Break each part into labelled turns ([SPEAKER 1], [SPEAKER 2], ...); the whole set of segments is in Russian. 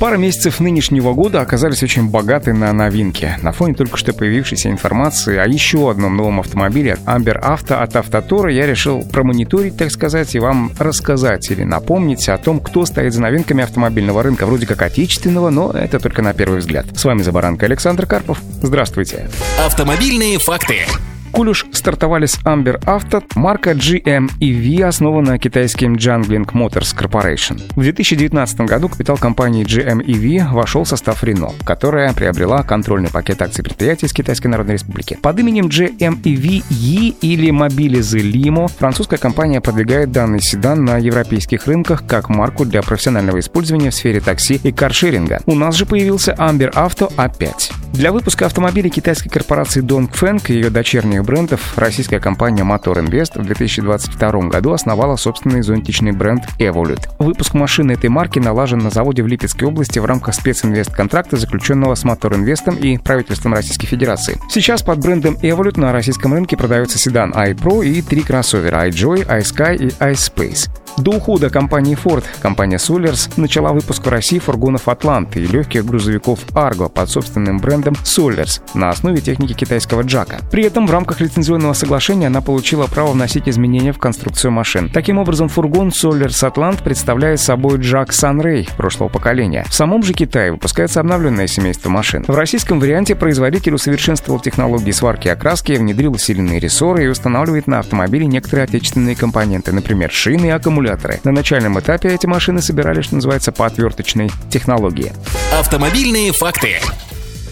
[SPEAKER 1] Пара месяцев нынешнего года оказались очень богаты на новинки. На фоне только что появившейся информации о еще одном новом автомобиле Amber Auto от Автотора я решил промониторить, так сказать, и вам рассказать или напомнить о том, кто стоит за новинками автомобильного рынка, вроде как отечественного, но это только на первый взгляд. С вами за баранкой Александр Карпов. Здравствуйте.
[SPEAKER 2] Автомобильные факты.
[SPEAKER 1] Уж стартовали с Amber Auto, марка GM EV основана китайским Jangling Motors Corporation. В 2019 году капитал компании GM EV вошел в состав Renault, которая приобрела контрольный пакет акций предприятия из Китайской Народной Республики. Под именем GM EV E или Mobilize Limo французская компания продвигает данный седан на европейских рынках как марку для профессионального использования в сфере такси и каршеринга. У нас же появился Amber Auto A5. Для выпуска автомобилей китайской корпорации Dongfeng и ее дочерних брендов российская компания Motor Invest в 2022 году основала собственный зонтичный бренд Evolut. Выпуск машины этой марки налажен на заводе в Липецкой области в рамках специнвест-контракта, заключенного с Motor Invest и правительством Российской Федерации. Сейчас под брендом Evolut на российском рынке продается седан iPro и три кроссовера iJoy, iSky и iSpace. До ухода компании Ford компания Solers начала выпуск в России фургонов Атланты и легких грузовиков Argo под собственным брендом Solers на основе техники китайского джака. При этом в рамках лицензионного соглашения она получила право вносить изменения в конструкцию машин. Таким образом, фургон Solers Atlant представляет собой джак Sunray прошлого поколения. В самом же Китае выпускается обновленное семейство машин. В российском варианте производитель усовершенствовал технологии сварки и окраски, внедрил усиленные рессоры и устанавливает на автомобиле некоторые отечественные компоненты, например, шины и аккумуляторы аккумуляторы. На начальном этапе эти машины собирали, что называется, по отверточной технологии.
[SPEAKER 2] Автомобильные факты.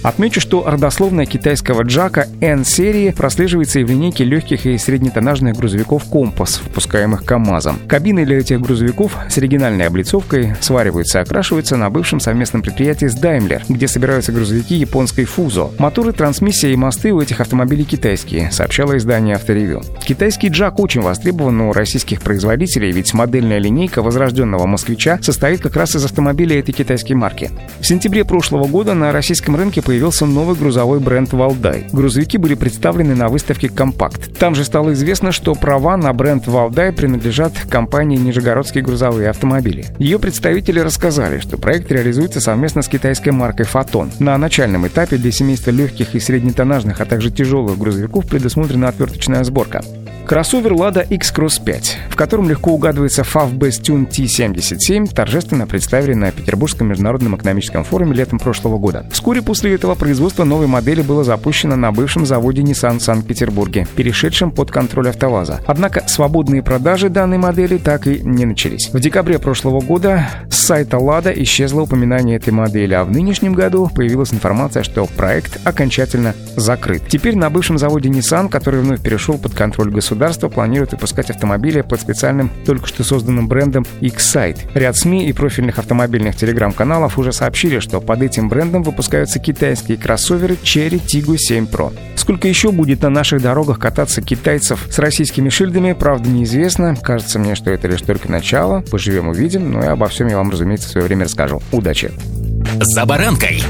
[SPEAKER 1] Отмечу, что родословная китайского джака N-серии прослеживается и в линейке легких и среднетоннажных грузовиков «Компас», выпускаемых КАМАЗом. Кабины для этих грузовиков с оригинальной облицовкой свариваются и окрашиваются на бывшем совместном предприятии с Daimler, где собираются грузовики японской «Фузо». Моторы, трансмиссия и мосты у этих автомобилей китайские, сообщало издание «Авторевью». Китайский джак очень востребован у российских производителей, ведь модельная линейка возрожденного «Москвича» состоит как раз из автомобилей этой китайской марки. В сентябре прошлого года на российском рынке появился новый грузовой бренд «Валдай». Грузовики были представлены на выставке «Компакт». Там же стало известно, что права на бренд «Валдай» принадлежат компании «Нижегородские грузовые автомобили». Ее представители рассказали, что проект реализуется совместно с китайской маркой «Фотон». На начальном этапе для семейства легких и среднетоннажных, а также тяжелых грузовиков предусмотрена отверточная сборка. Кроссовер Lada X-Cross 5, в котором легко угадывается FAV Best Tune T77, торжественно представили на Петербургском международном экономическом форуме летом прошлого года. Вскоре после этого производство новой модели было запущено на бывшем заводе Nissan в Санкт-Петербурге, перешедшем под контроль АвтоВАЗа. Однако свободные продажи данной модели так и не начались. В декабре прошлого года с сайта Lada исчезло упоминание этой модели, а в нынешнем году появилась информация, что проект окончательно закрыт. Теперь на бывшем заводе Nissan, который вновь перешел под контроль государства, государство планирует выпускать автомобили под специальным только что созданным брендом X-Site. Ряд СМИ и профильных автомобильных телеграм-каналов уже сообщили, что под этим брендом выпускаются китайские кроссоверы Cherry Tiggo 7 Pro. Сколько еще будет на наших дорогах кататься китайцев с российскими шильдами, правда неизвестно. Кажется мне, что это лишь только начало. Поживем увидим, но и обо всем я вам, разумеется, в свое время расскажу. Удачи!
[SPEAKER 2] За баранкой!